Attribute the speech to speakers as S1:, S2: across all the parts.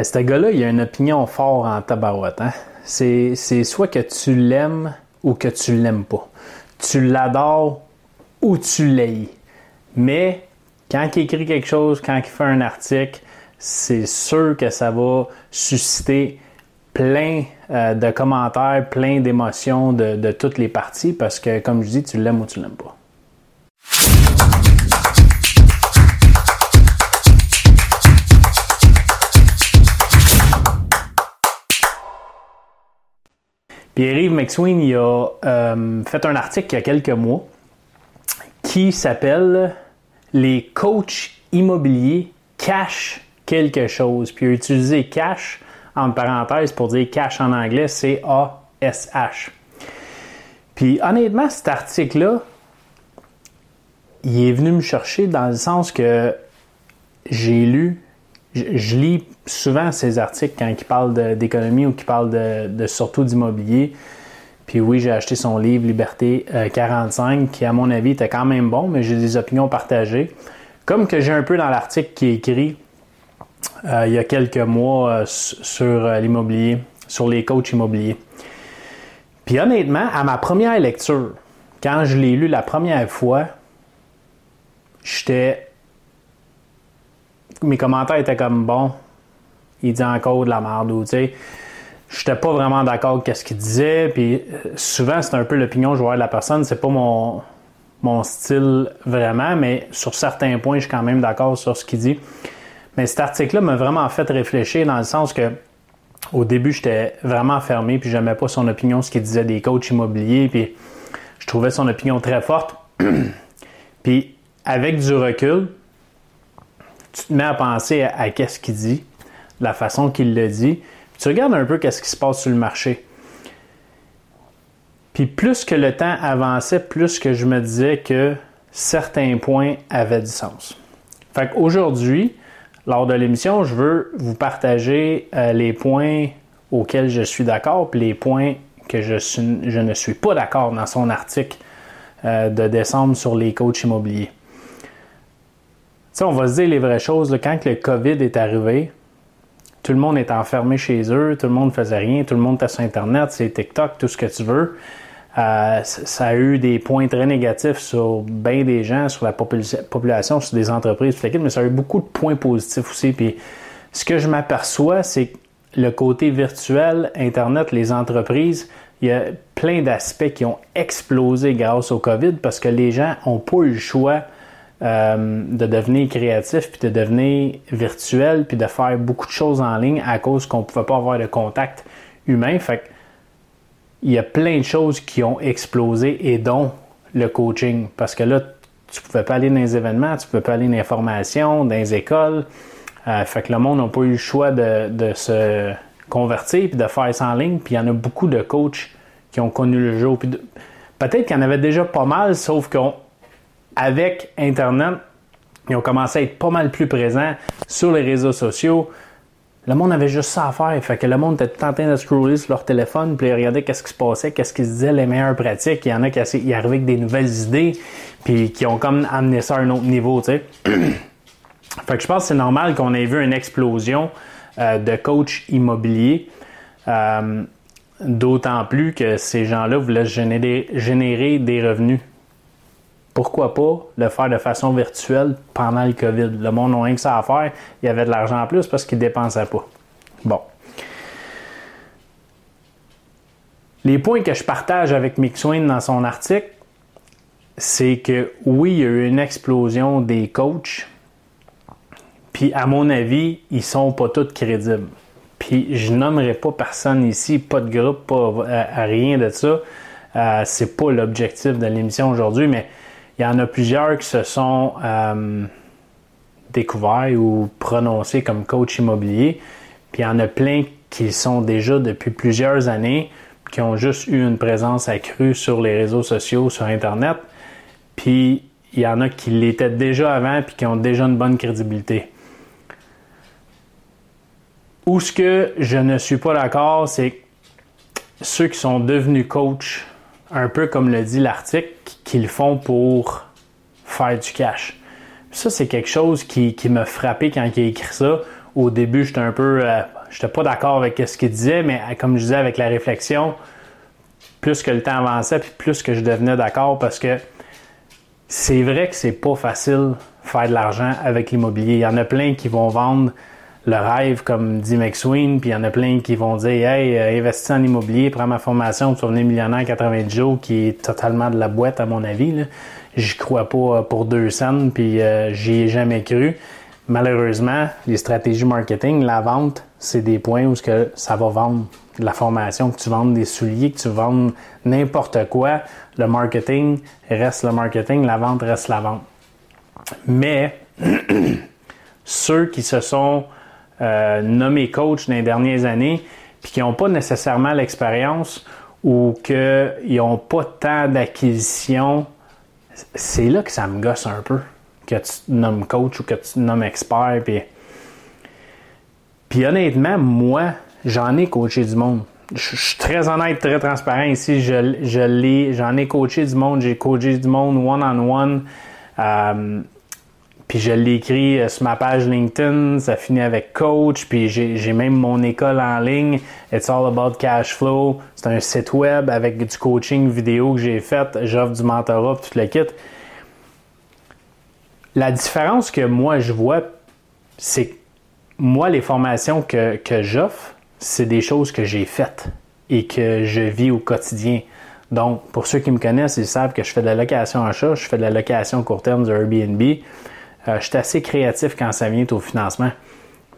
S1: ce gars-là, il a une opinion forte en tabarouette. Hein? C'est, soit que tu l'aimes ou que tu l'aimes pas. Tu l'adores ou tu l'aimes. Mais quand il écrit quelque chose, quand il fait un article, c'est sûr que ça va susciter plein euh, de commentaires, plein d'émotions de, de toutes les parties parce que, comme je dis, tu l'aimes ou tu l'aimes pas. Pierre-Yves McSween il a euh, fait un article il y a quelques mois qui s'appelle Les coachs immobiliers cachent quelque chose. Puis il a utilisé cash en parenthèse pour dire cash en anglais, c'est A-S-H. Puis honnêtement, cet article-là, il est venu me chercher dans le sens que j'ai lu je, lis souvent ces articles quand il parle d'économie ou qui parle de, surtout d'immobilier. Puis oui, j'ai acheté son livre Liberté 45, euh, qui à mon avis était quand même bon, mais j'ai des opinions partagées. Comme que j'ai un peu dans l'article qui est écrit euh, il y a quelques mois euh, sur l'immobilier, sur les coachs immobiliers. Puis honnêtement, à ma première lecture, quand je l'ai lu la première fois, j'étais mes commentaires étaient comme bon, il dit encore de la merde ou tu sais. J'étais pas vraiment d'accord avec ce qu'il disait, puis euh, souvent c'est un peu l'opinion vois de la personne, c'est pas mon, mon style vraiment, mais sur certains points, je suis quand même d'accord sur ce qu'il dit. Mais cet article-là m'a vraiment fait réfléchir dans le sens que au début, j'étais vraiment fermé, puis j'aimais pas son opinion, ce qu'il disait des coachs immobiliers, puis je trouvais son opinion très forte. puis avec du recul, tu te mets à penser à, qu'est-ce qu'il dit, la façon qu'il le dit, puis tu regardes un peu qu'est-ce qui se passe sur le marché. Puis plus que le temps avançait, plus que je me disais que certains points avaient du sens. Fait qu'aujourd'hui, lors de l'émission, je veux vous partager euh, les points auxquels je suis d'accord, puis les points que je, je ne suis pas d'accord dans son article euh, de décembre sur les coachs immobiliers on va se dire les vraies choses. quand le COVID est arrivé, tout le monde est enfermé chez eux, tout le monde ne faisait rien, tout le monde était sur Internet, c'est TikTok, tout ce que tu veux. Euh, ça a eu des points très négatifs sur bien des gens, sur la population, sur des entreprises, mais ça a eu beaucoup de points positifs aussi. Puis ce que je m'aperçois, c'est que le côté virtuel, Internet, les entreprises, il y a plein d'aspects qui ont explosé grâce au COVID parce que les gens n'ont pas eu le choix euh, de devenir créatif, puis de devenir virtuel, puis de faire beaucoup de choses en ligne à cause qu'on ne pouvait pas avoir de contact humain. Fait il y a plein de choses qui ont explosé et dont le coaching. Parce que là, tu ne pouvais pas aller dans les événements, tu ne pouvais pas aller dans les formations, dans les écoles. Euh, fait que le monde n'a pas eu le choix de, se convertir puis de faire ça en ligne. Puis il y en a beaucoup de coachs qui ont connu le jour. Peut-être qu'il y en avait déjà pas mal, sauf qu'on avec Internet, ils ont commencé à être pas mal plus présents sur les réseaux sociaux. Le monde avait juste ça à faire. Fait que le monde était tout en train de scroller sur leur téléphone, puis regarder qu'est-ce qui se passait, qu'est-ce qu'ils se disaient, les meilleures pratiques. Il y en a qui arrivaient avec des nouvelles idées, puis qui ont comme amené ça à un autre niveau, fait que je pense que c'est normal qu'on ait vu une explosion euh, de coachs immobiliers. Euh, d'autant plus que ces gens-là voulaient générer des revenus pourquoi pas le faire de façon virtuelle pendant le COVID? Le monde n'a rien que ça à faire. Il y avait de l'argent en plus parce qu'il ne dépensait pas. Bon. Les points que je partage avec Mick Swain dans son article, c'est que oui, il y a eu une explosion des coachs. Puis, à mon avis, ils sont pas tous crédibles. Puis, je nommerai pas personne ici, pas de groupe, pas euh, rien de ça. Euh, c'est pas l'objectif de l'émission aujourd'hui, mais il y en a plusieurs qui se sont euh, découverts ou prononcés comme coach immobilier. Puis il y en a plein qui sont déjà depuis plusieurs années, qui ont juste eu une présence accrue sur les réseaux sociaux, sur Internet. Puis il y en a qui l'étaient déjà avant puis qui ont déjà une bonne crédibilité. Où ce que je ne suis pas d'accord, c'est ceux qui sont devenus coach, un peu comme le dit l'article, qu'ils font pour faire du cash. Ça, c'est quelque chose qui, qui m'a frappé quand il a écrit ça. Au début, j'étais un peu. Euh, j'étais pas d'accord avec ce qu'il disait, mais comme je disais, avec la réflexion, plus que le temps avançait, puis plus que je devenais d'accord parce que c'est vrai que c'est pas facile faire de l'argent avec l'immobilier. Il y en a plein qui vont vendre le rêve, comme dit McSween, puis il y en a plein qui vont dire Hey, euh, investis en immobilier, prends ma formation, vas devenir millionnaire 90 jours, qui est totalement de la boîte à mon avis. J'y crois pas euh, pour deux cents, puis euh, j'y ai jamais cru. Malheureusement, les stratégies marketing, la vente, c'est des points où que ça va vendre la formation, que tu vendes des souliers, que tu vendes n'importe quoi. Le marketing reste le marketing, la vente reste la vente. Mais ceux qui se sont euh, nommés coach dans les dernières années, puis qui n'ont pas nécessairement l'expérience ou qu'ils n'ont pas tant d'acquisition, c'est là que ça me gosse un peu. Que tu te nommes coach ou que tu te nommes expert. Puis, honnêtement, moi, j'en ai coaché du monde. Je suis très honnête, très transparent ici. Je, je j'en ai coaché du monde. J'ai coaché du monde one-on-one. Euh, puis je l'ai écrit euh, sur ma page LinkedIn, ça finit avec coach, puis j'ai même mon école en ligne, It's All About Cash Flow. C'est un site web avec du coaching vidéo que j'ai fait, j'offre du mentorat, tout le kit. La différence que moi je vois, c'est que moi, les formations que, que j'offre, c'est des choses que j'ai faites et que je vis au quotidien. Donc, pour ceux qui me connaissent, ils savent que je fais de la location en chat, je fais de la location court terme du Airbnb. Euh, je suis assez créatif quand ça vient au financement.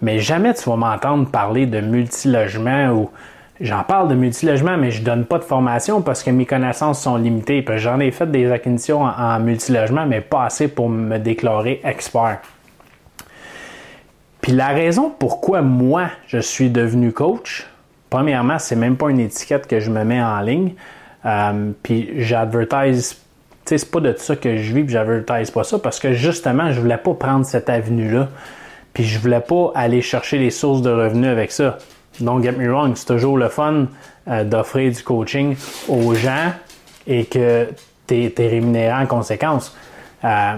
S1: Mais jamais tu vas m'entendre parler de multilogement ou j'en parle de multilogement, mais je donne pas de formation parce que mes connaissances sont limitées. J'en ai fait des acquisitions en, multilogement, mais pas assez pour me déclarer expert. Puis la raison pourquoi moi je suis devenu coach, premièrement, c'est même pas une étiquette que je me mets en ligne. Euh, puis j'advertise sais, c'est pas de ça que je vis, puis j'advertise pas ça, parce que justement, je voulais pas prendre cette avenue-là, puis je voulais pas aller chercher les sources de revenus avec ça. Don't get me wrong, c'est toujours le fun euh, d'offrir du coaching aux gens et que tu es, rémunéré en conséquence. Euh,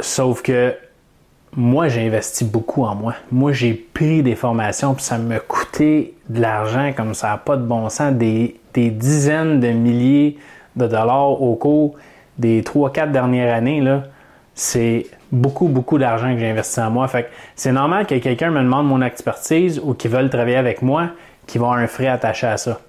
S1: sauf que moi, j'ai investi beaucoup en moi. Moi, j'ai pris des formations, puis ça m'a coûté de l'argent comme ça pas de bon sens, des, des dizaines de milliers de dollars au cours des 3-4 dernières années, là, c'est beaucoup, beaucoup d'argent que j'ai investi en moi. Fait c'est normal que quelqu'un me demande mon expertise ou qu'il veulent travailler avec moi, qui va avoir un frais attaché à ça.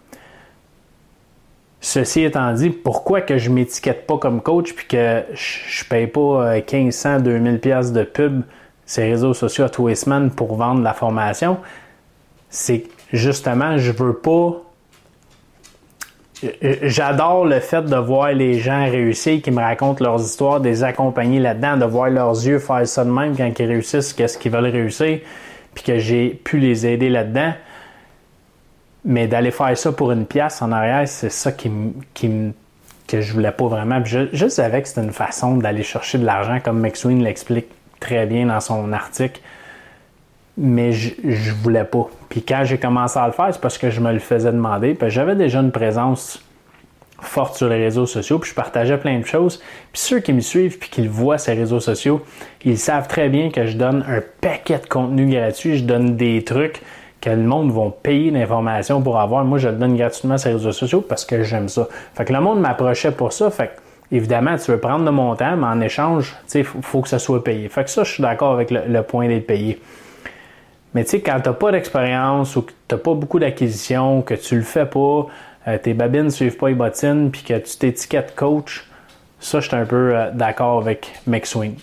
S1: Ceci étant dit, pourquoi que je m'étiquette pas comme coach puis que je paye pas 1500, 2000 pièces de pub ces réseaux sociaux à tous les semaines pour vendre la formation, c'est justement je veux pas J'adore le fait de voir les gens réussir, qui me racontent leurs histoires, de les accompagner là-dedans, de voir leurs yeux faire ça de même quand ils réussissent, qu'est-ce qu'ils veulent réussir, puis que j'ai pu les aider là-dedans. Mais d'aller faire ça pour une pièce en arrière, c'est ça qui, qui que je voulais pas vraiment. je, je savais que c'était une façon d'aller chercher de l'argent, comme McSween l'explique très bien dans son article mais je, je voulais pas. Puis quand j'ai commencé à le faire, c'est parce que je me le faisais demander. Puis j'avais déjà une présence forte sur les réseaux sociaux, puis je partageais plein de choses. Puis ceux qui me suivent puis qui voient ces réseaux sociaux, ils savent très bien que je donne un paquet de contenu gratuit, je donne des trucs que le monde va payer d'informations pour avoir. Moi, je le donne gratuitement sur les réseaux sociaux parce que j'aime ça. Fait que le monde m'approchait pour ça. Fait que, évidemment, tu veux prendre de mon temps, mais en échange, il faut, faut, que ça soit payé. Fait que ça, je suis d'accord avec le, le point d'être payé. Mais tu sais, quand tu n'as pas d'expérience ou que tu n'as pas beaucoup d'acquisition, que tu le fais pas, euh, tes babines ne suivent pas les bottines, puis que tu t'étiquettes coach, ça, je suis un peu euh, d'accord avec McSwing.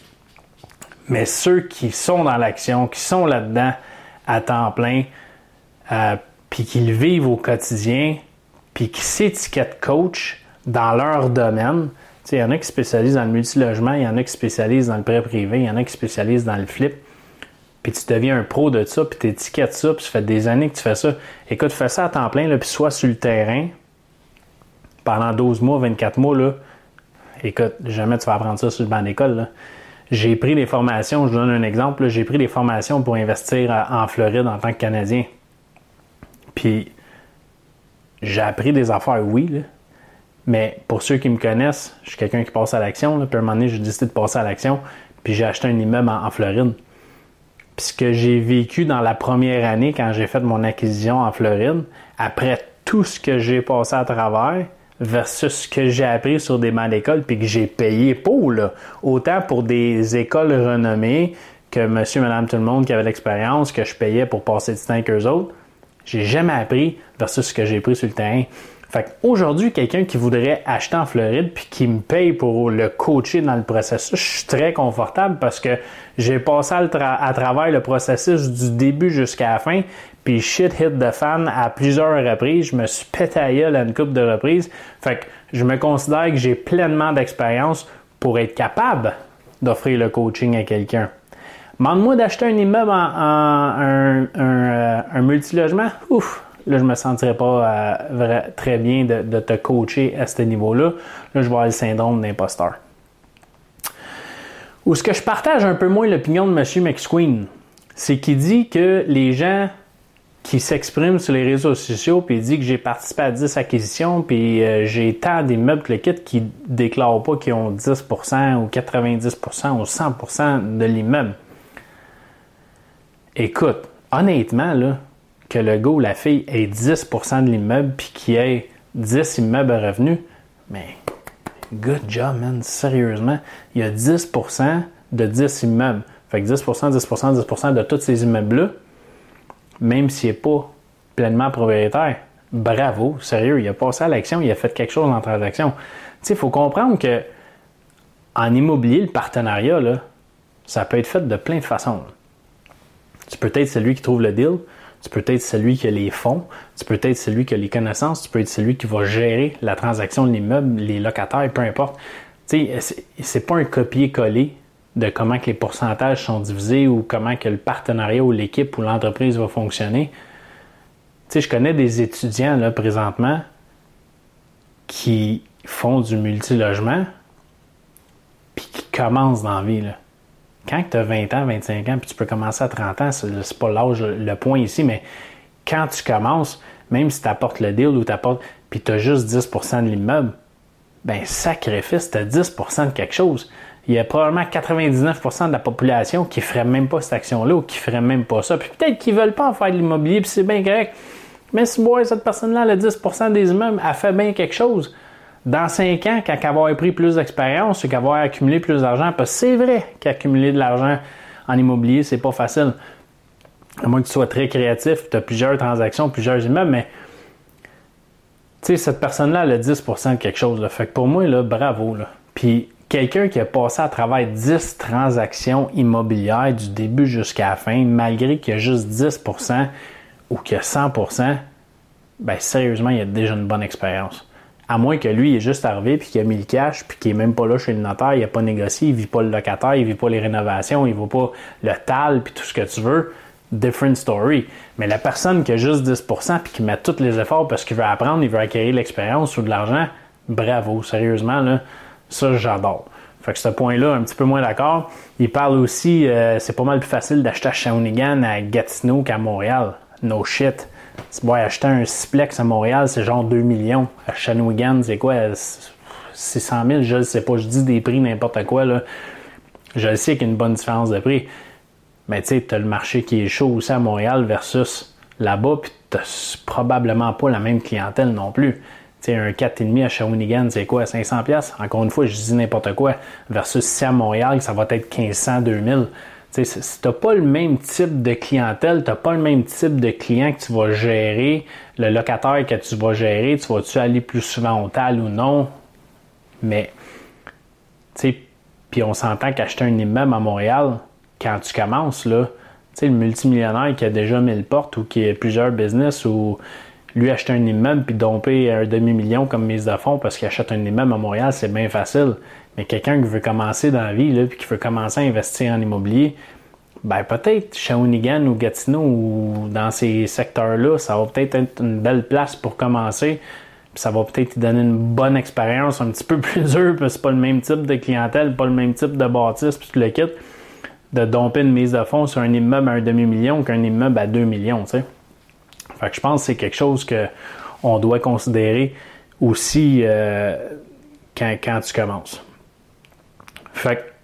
S1: Mais ceux qui sont dans l'action, qui sont là-dedans à temps plein, euh, puis qui le vivent au quotidien, puis qui s'étiquettent coach dans leur domaine, il y en a qui spécialisent dans le multilogement, il y en a qui spécialisent dans le prêt privé, il y en a qui spécialisent dans le flip puis tu deviens un pro de ça, puis tu étiquettes ça, puis ça fait des années que tu fais ça. Écoute, fais ça à temps plein, là, puis sois sur le terrain pendant 12 mois, 24 mois, là. Écoute, jamais tu vas apprendre ça sur le banc d'école, J'ai pris des formations, je vous donne un exemple, j'ai pris des formations pour investir en Floride en tant que Canadien. Puis, j'ai appris des affaires, oui, là. Mais pour ceux qui me connaissent, je suis quelqu'un qui passe à l'action. Puis à un moment donné, j'ai décidé de passer à l'action. Puis j'ai acheté un immeuble en Floride. Puis ce que j'ai vécu dans la première année quand j'ai fait mon acquisition en Floride, après tout ce que j'ai passé à travers, versus ce que j'ai appris sur des bancs d'école puis que j'ai payé pour, là. Autant pour des écoles renommées que monsieur, madame, tout le monde qui avait l'expérience, que je payais pour passer du temps autres, j'ai jamais appris versus ce que j'ai pris sur le terrain. Fait aujourd'hui, quelqu'un qui voudrait acheter en Floride puis qui me paye pour le coacher dans le processus, je suis très confortable parce que j'ai passé à, travers le processus du début jusqu'à la fin, puis shit hit the fan à plusieurs reprises. Je me suis pété à une coupe de reprises. Fait que je me considère que j'ai pleinement d'expérience pour être capable d'offrir le coaching à quelqu'un. Mande-moi d'acheter un immeuble en, un, un, un multilogement. Ouf, là, je me sentirais pas euh, très bien de, te coacher à ce niveau-là. Là, je vais avoir le syndrome d'imposteur. Ou ce que je partage un peu moins l'opinion de M. McSqueen, c'est qu'il dit que les gens qui s'expriment sur les réseaux sociaux, puis il dit que j'ai participé à 10 acquisitions, puis euh, j'ai tant d'immeubles le kit qui déclarent pas qu'ils ont 10% ou 90% ou 100% de l'immeuble. Écoute, honnêtement, là, que le gars ou la fille ait 10% de l'immeuble puis qu'il ait 10 immeubles à revenus, mais good job, man. Sérieusement, il y a 10% de 10 immeubles. Fait que 10%, 10%, 10% de tous ces immeubles-là, même s'il n'est pas pleinement propriétaire, bravo, sérieux, il a passé à l'action, il a fait quelque chose en transaction. Tu sais, il faut comprendre que en immobilier, le partenariat, là, ça peut être fait de plein de façons. Tu peux être celui qui trouve le deal, tu peux être celui qui a les fonds, tu peux être celui qui a les connaissances, tu peux être celui qui va gérer la transaction de l'immeuble, les locataires, peu importe. Tu sais, c'est pas un copier-coller de comment que les pourcentages sont divisés ou comment que le partenariat ou l'équipe ou l'entreprise va fonctionner. Tu sais, je connais des étudiants présentement qui font du multilogement puis qui commencent dans la vie. Quand tu as 20 ans, 25 ans, puis tu peux commencer à 30 ans, c'est pas l'âge, le point ici, mais quand tu commences, même si tu apportes le deal ou tu apportes, puis tu as juste 10% de l'immeuble, ben sacrifice, tu as 10% de quelque chose. Il y a probablement 99% de la population qui ferait même pas cette action-là ou qui ferait même pas ça. Puis peut-être qu'ils veulent pas en faire de l'immobilier, puis c'est bien correct. Mais si moi, cette personne-là, a 10% des immeubles, elle fait bien quelque chose dans cinq ans, quand va pris plus d'expérience, c'est qu'elle va accumuler plus d'argent, parce que c'est vrai qu'accumuler de l'argent en immobilier, c'est pas facile. À moins que tu sois très créatif, tu as plusieurs transactions, plusieurs immeubles, mais tu sais, cette personne-là, elle a 10 de quelque chose. Fait que pour moi, là, bravo. Là. Puis quelqu'un qui a passé à travers 10 transactions immobilières du début jusqu'à la fin, malgré qu'il y a juste 10% ou qu'il y a 100% ben sérieusement, il a déjà une bonne expérience. À moins que lui, il est juste arrivé puis qu'il a mis le cash puis qu'il est même pas là chez le notaire, il n'a pas négocié, il vit pas le locataire, il vit pas les rénovations, il ne pas le TAL puis tout ce que tu veux. Different story. Mais la personne qui a juste 10% puis qui met tous les efforts parce qu'il veut apprendre, il veut acquérir l'expérience ou de l'argent, bravo, sérieusement, là, ça j'adore. Fait que ce point-là, un petit peu moins d'accord. Il parle aussi, euh, c'est pas mal plus facile d'acheter à Shawinigan, à Gatineau qu'à Montréal. No shit. Bon, acheter un Siplex à Montréal, c'est genre 2 millions. À Shawinigan, c'est quoi? 600 000, je ne sais pas. Je dis des prix n'importe quoi. Là. Je sais qu'il y a une bonne différence de prix. Mais tu sais, tu as le marché qui est chaud aussi à Montréal versus là-bas, puis tu probablement pas la même clientèle non plus. Tu sais, un 4,5 à Shawinigan, c'est quoi? 500$? Encore une fois, je dis n'importe quoi. Versus si à Montréal, ça va être 1500, 2000. Si tu n'as pas le même type de clientèle, tu n'as pas le même type de client que tu vas gérer, le locataire que tu vas gérer, tu vas-tu aller plus souvent au TAL ou non? Mais, tu sais, puis on s'entend qu'acheter un immeuble à Montréal, quand tu commences, là, tu sais, le multimillionnaire qui a déjà mille portes ou qui a plusieurs business ou lui acheter un immeuble puis domper un demi-million comme mise de fonds parce qu'il achète un immeuble à Montréal, c'est bien facile. Mais quelqu'un qui veut commencer dans la vie, puis qui veut commencer à investir en immobilier, ben peut-être Shawinigan ou Gatineau ou dans ces secteurs-là, ça va peut-être être une belle place pour commencer. Puis ça va peut-être te donner une bonne expérience, un petit peu plus dur, parce que c'est pas le même type de clientèle, pas le même type de bâtisse, puis tu le quittes, de domper une mise de fonds sur un immeuble à un demi-million qu'un immeuble à 2 millions, tu sais. Fait que je pense que c'est quelque chose qu'on doit considérer aussi euh, quand tu commences. Fait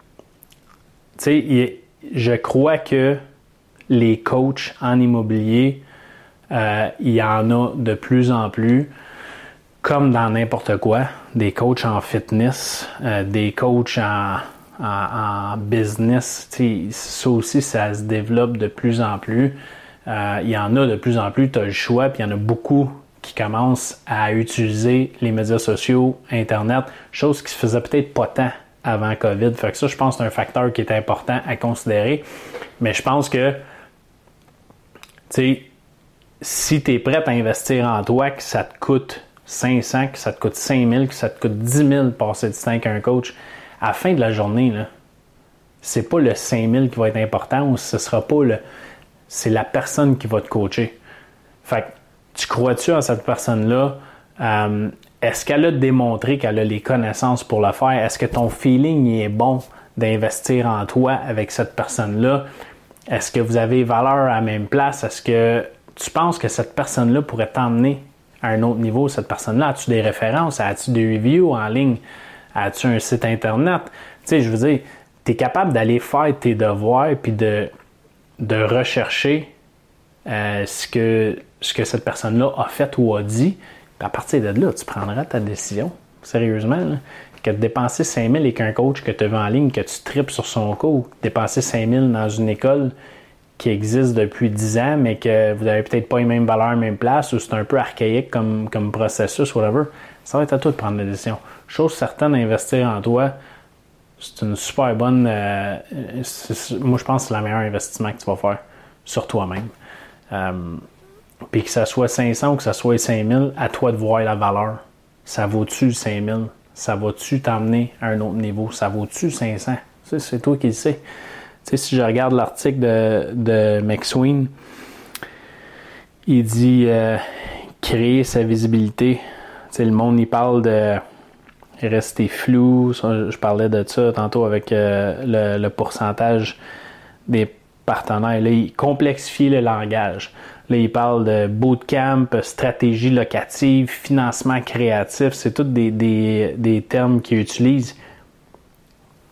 S1: tu sais, je crois que les coachs en immobilier, euh, il y en a de plus en plus, comme dans n'importe quoi, des coachs en fitness, euh, des coachs en, en, business. Ça aussi, ça se développe de plus en plus. Euh, il y en a de plus en plus, tu as le choix, puis il y en a beaucoup qui commencent à utiliser les médias sociaux, Internet, chose qui se faisait peut-être pas tant avant COVID. Fait que ça, je pense que c'est un facteur qui est important à considérer. Mais je pense que, tu sais, si tu es prêt à investir en toi, que ça te coûte 500, que ça te coûte 5000, que ça te coûte 10 000 passer du temps avec un coach, à la fin de la journée, là, c'est pas le 5000 qui va être important ou ce sera pas le. C'est la personne qui va te coacher. Fait que, tu crois-tu en cette personne-là? Euh, est-ce qu'elle a démontré qu'elle a les connaissances pour le faire? Est-ce que ton feeling est bon d'investir en toi avec cette personne-là? Est-ce que vous avez valeur à la même place? Est-ce que tu penses que cette personne-là pourrait t'emmener à un autre niveau? Cette personne-là, as-tu des références? As-tu des reviews en ligne? As-tu un site Internet? Tu sais, je veux dire, tu es capable d'aller faire tes devoirs puis de, de rechercher euh, ce, que, ce que cette personne-là a fait ou a dit. À partir de là, tu prendras ta décision. Sérieusement, que de dépenser 5000 avec un coach que tu veux en ligne, que tu tripes sur son cours, dépenser 5000 dans une école qui existe depuis 10 ans, mais que vous n'avez peut-être pas les mêmes valeurs, même place, ou c'est un peu archaïque comme, comme processus, whatever, ça va être à toi de prendre la décision. Chose certaine, investir en toi, c'est une super bonne. Euh, moi, je pense que c'est le meilleur investissement que tu vas faire sur toi-même. Euh, puis que ça soit 500 ou que ça soit 5000, à toi de voir la valeur. Ça vaut-tu 5000? Ça va-tu t'emmener à un autre niveau? Ça vaut-tu 500? C'est toi qui le sais si je regarde l'article de, de McSween, il dit euh, créer sa visibilité. le monde, il parle de rester flou. Je parlais de ça tantôt avec euh, le, pourcentage des partenaires. Là, il complexifie le langage. Il parle de bootcamp, stratégie locative, financement créatif. C'est tous des, des, des termes qu'il utilise.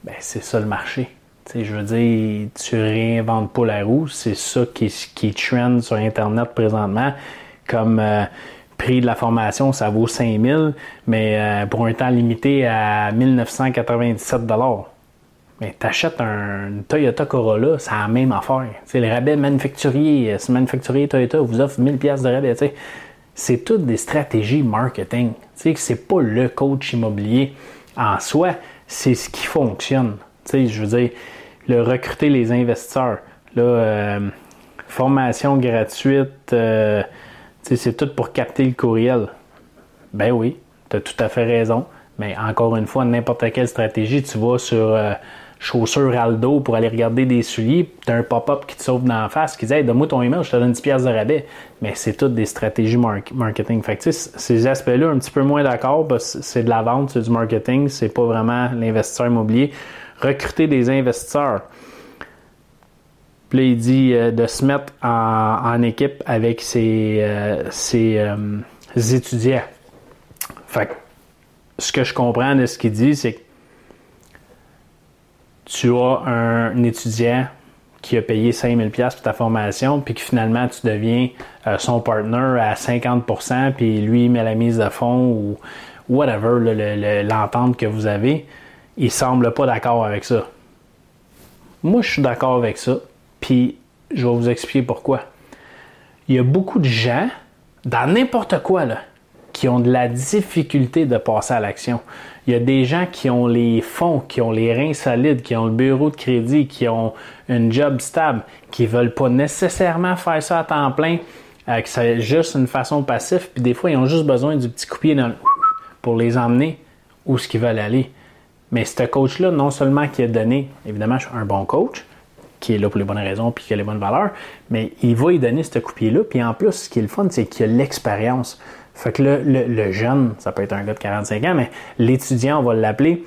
S1: Ben, c'est ça le marché je veux dire, tu réinventes pas la roue. C'est ça qui, qui trend sur Internet présentement. Comme euh, prix de la formation, ça vaut 5000, mais euh, pour un temps limité à 1997 mais tu achètes un Toyota Corolla, c'est la même affaire. C'est le rabais manufacturier. Ce manufacturier Toyota vous offre 1000 pièces de rabais. C'est toutes des stratégies marketing. C'est pas le coach immobilier en soi, c'est ce qui fonctionne. je veux dire, le recruter les investisseurs. Là, euh, formation gratuite, euh, c'est tout pour capter le courriel. Ben oui, tu as tout à fait raison. Mais encore une fois, n'importe quelle stratégie, tu vas sur euh, chaussures Aldo pour aller regarder des souliers, tu as un pop-up qui te sauve dans la face qui dit hey, donne-moi ton email, je te donne 10 pièces de rabais. Mais c'est toutes des stratégies marketing. Fait que, ces aspects-là, un petit peu moins d'accord, parce que c'est de la vente, c'est du marketing, c'est pas vraiment l'investisseur immobilier recruter des investisseurs. Puis il dit euh, de se mettre en, équipe avec ses, euh, euh, étudiants. Fait ce que je comprends de ce qu'il dit, c'est que tu as un, étudiant qui a payé 5000 pièces pour ta formation, puis que finalement tu deviens son partner à 50%, puis lui met la mise de fond ou whatever, l'entente que vous avez il semble pas d'accord avec ça. Moi, je suis d'accord avec ça, puis je vais vous expliquer pourquoi. Il y a beaucoup de gens, dans n'importe quoi, là, qui ont de la difficulté de passer à l'action. Il y a des gens qui ont les fonds, qui ont les reins solides, qui ont le bureau de crédit, qui ont une job stable, qui veulent pas nécessairement faire ça à temps plein, euh, que c'est juste une façon passive, puis des fois, ils ont juste besoin du petit coup de pied dans le... pour les emmener où ce qu'ils veulent aller. Mais ce coach-là, non seulement qui a donné, évidemment, je suis un bon coach, qui est là pour les bonnes raisons puis qui a les bonnes valeurs, mais il va y donner ce coup là Puis en plus, ce qui est le fun, c'est qu'il a l'expérience. Fait que le, le, jeune, ça peut être un gars de 45 ans, mais l'étudiant, on va l'appeler,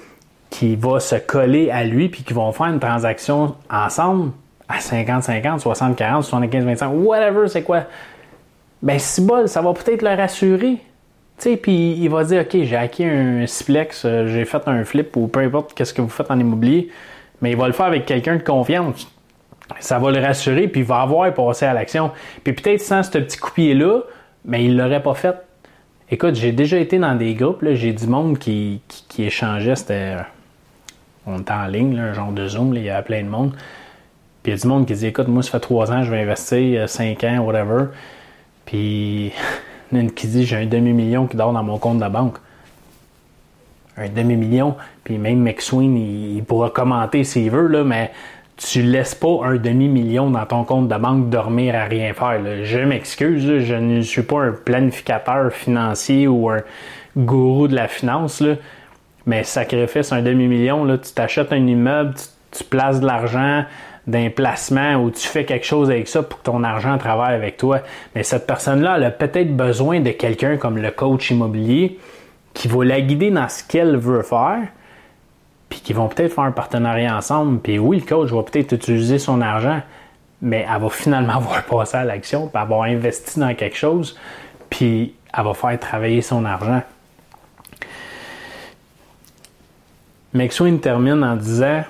S1: qui va se coller à lui puis qui vont faire une transaction ensemble à 50-50, 60-40, 75-25, whatever, c'est quoi. Ben, si bol, ça va peut-être le rassurer puis il va dire, OK, j'ai acquis un Splex, euh, j'ai fait un flip ou peu importe qu'est-ce que vous faites en immobilier, mais il va le faire avec quelqu'un de confiance. ça va le rassurer, puis il va avoir passé à l'action. Puis peut-être sans ce petit coup là mais il l'aurait pas fait. Écoute, j'ai déjà été dans des groupes, j'ai du monde qui, qui, échangeait, c'était. On était en ligne, un genre de Zoom, il y avait plein de monde. Puis il y a du monde qui dit Écoute, moi, ça fait trois ans, je vais investir, cinq ans, whatever. Puis il y en a une qui dit J'ai un demi-million qui dort dans mon compte de banque. Un demi-million. Puis même McSween, il, il pourra commenter s'il veut, là, mais tu laisses pas un demi-million dans ton compte de banque dormir à rien faire. Je m'excuse, je ne suis pas un planificateur financier ou un gourou de la finance, mais sacrifice un demi-million, tu t'achètes un immeuble, tu, places de l'argent d'un placement ou tu fais quelque chose avec ça pour que ton argent travaille avec toi. Mais cette personne-là, elle a peut-être besoin de quelqu'un comme le coach immobilier qui va la guider dans ce qu'elle veut faire qui vont peut-être faire un partenariat ensemble. Puis oui, le coach va peut-être utiliser son argent, mais elle va finalement avoir passé à l'action, puis avoir investi dans quelque chose, puis elle va faire travailler son argent. McSween termine en disant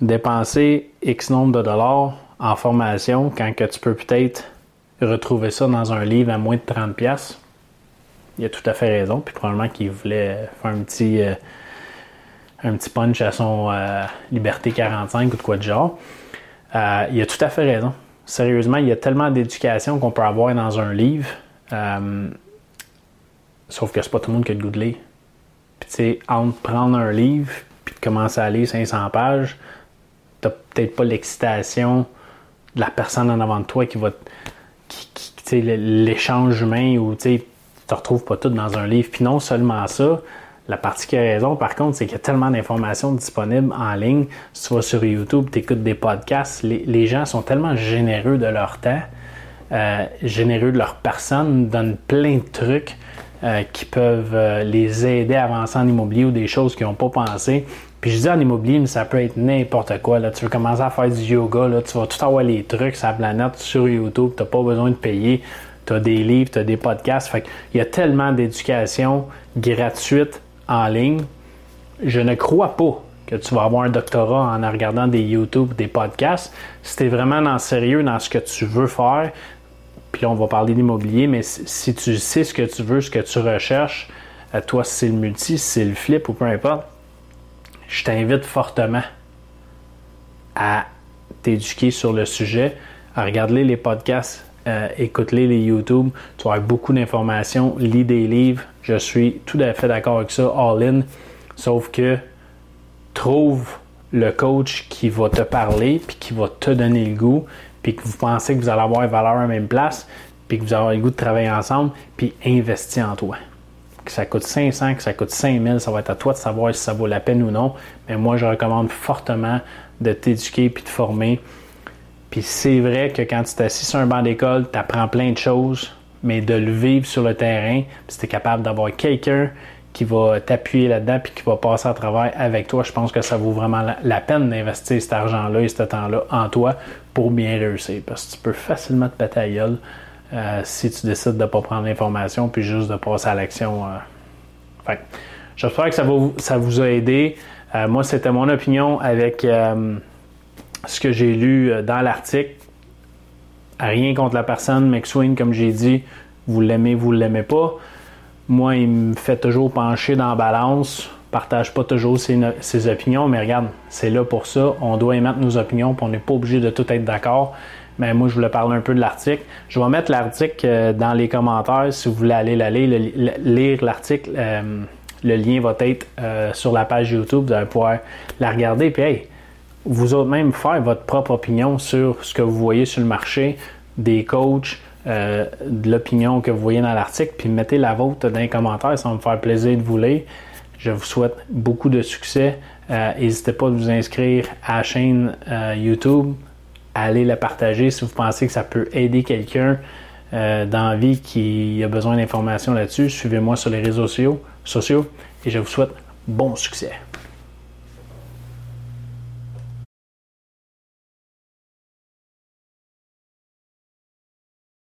S1: dépenser X nombre de dollars en formation quand que tu peux peut-être retrouver ça dans un livre à moins de 30$. Il a tout à fait raison, puis probablement qu'il voulait faire un petit. Euh, un petit punch à son euh, Liberté 45 ou de quoi de genre. Euh, il a tout à fait raison. Sérieusement, il y a tellement d'éducation qu'on peut avoir dans un livre. Euh, sauf que c'est pas tout le monde qui a le goût de lire. Puis tu sais, entre prendre un livre puis de commencer à lire 500 pages, t'as peut-être pas l'excitation de la personne en avant de toi qui va qui, qui l'échange humain ou tu te retrouves pas tout dans un livre. Puis non seulement ça, la raison, par contre, c'est qu'il y a tellement d'informations disponibles en ligne. Si tu vas sur YouTube, tu écoutes des podcasts, les, gens sont tellement généreux de leur temps, euh, généreux de leur personne, donnent plein de trucs euh, qui peuvent euh, les aider à avancer en immobilier ou des choses qu'ils n'ont pas pensé. Puis je dis en immobilier, mais ça peut être n'importe quoi. Là. Tu veux commencer à faire du yoga, là, tu vas tout avoir les trucs sur la planète sur YouTube, tu n'as pas besoin de payer. Tu as des livres, tu as des podcasts. Fait il y a tellement d'éducation gratuite en ligne, je ne crois pas que tu vas avoir un doctorat en regardant des YouTube, des podcasts. Si tu es vraiment dans sérieux dans ce que tu veux faire, puis on va parler d'immobilier, mais si tu sais ce que tu veux, ce que tu recherches, à toi, si c'est le multi, si c'est le flip ou peu importe, je t'invite fortement à t'éduquer sur le sujet, à regarder les podcasts, euh, écoute-les, les YouTube. Tu vas avoir beaucoup d'informations, lis des livres, je suis tout à fait d'accord avec ça, all-in. Sauf que trouve le coach qui va te parler, puis qui va te donner le goût, puis que vous pensez que vous allez avoir valeur à la même place, puis que vous allez avoir le goût de travailler ensemble, puis investis en toi. Que ça coûte 500, que ça coûte 5000, ça va être à toi de savoir si ça vaut la peine ou non. Mais moi, je recommande fortement de t'éduquer puis de former. Puis c'est vrai que quand tu t'assis sur un banc d'école, tu apprends plein de choses, mais de le vivre sur le terrain, si tu es capable d'avoir quelqu'un qui va t'appuyer là-dedans puis qui va passer à travers avec toi, je pense que ça vaut vraiment la, peine d'investir cet argent-là et ce temps-là en toi pour bien réussir. Parce que tu peux facilement te péter à gueule euh, si tu décides de ne pas prendre l'information puis juste de passer à l'action. Euh. j'espère que ça, ça vous a aidé. Euh, moi, c'était mon opinion avec ce que j'ai lu dans l'article. Rien contre la personne, McSween, comme j'ai dit, vous l'aimez, vous ne l'aimez pas. Moi, il me fait toujours pencher dans la balance, partage pas toujours ses, opinions, mais regarde, c'est là pour ça. On doit émettre nos opinions, puis on n'est pas obligé de tout être d'accord. Mais moi, je voulais parler un peu de l'article. Je vais mettre l'article euh, dans les commentaires si vous voulez aller lire, lire l'article. Euh, le lien va être euh, sur la page YouTube. Vous allez pouvoir la regarder. Puis, hey, vous autres même faire votre propre opinion sur ce que vous voyez sur le marché, des coachs, euh, de l'opinion que vous voyez dans l'article, puis mettez la vôtre dans les commentaires, ça va me faire plaisir de vous lire. Je vous souhaite beaucoup de succès. Euh, n'hésitez pas à vous inscrire à la chaîne euh, YouTube. Allez la partager si vous pensez que ça peut aider quelqu'un dans la vie qui a besoin d'informations là-dessus. Suivez-moi sur les réseaux sociaux, sociaux et je vous souhaite bon succès.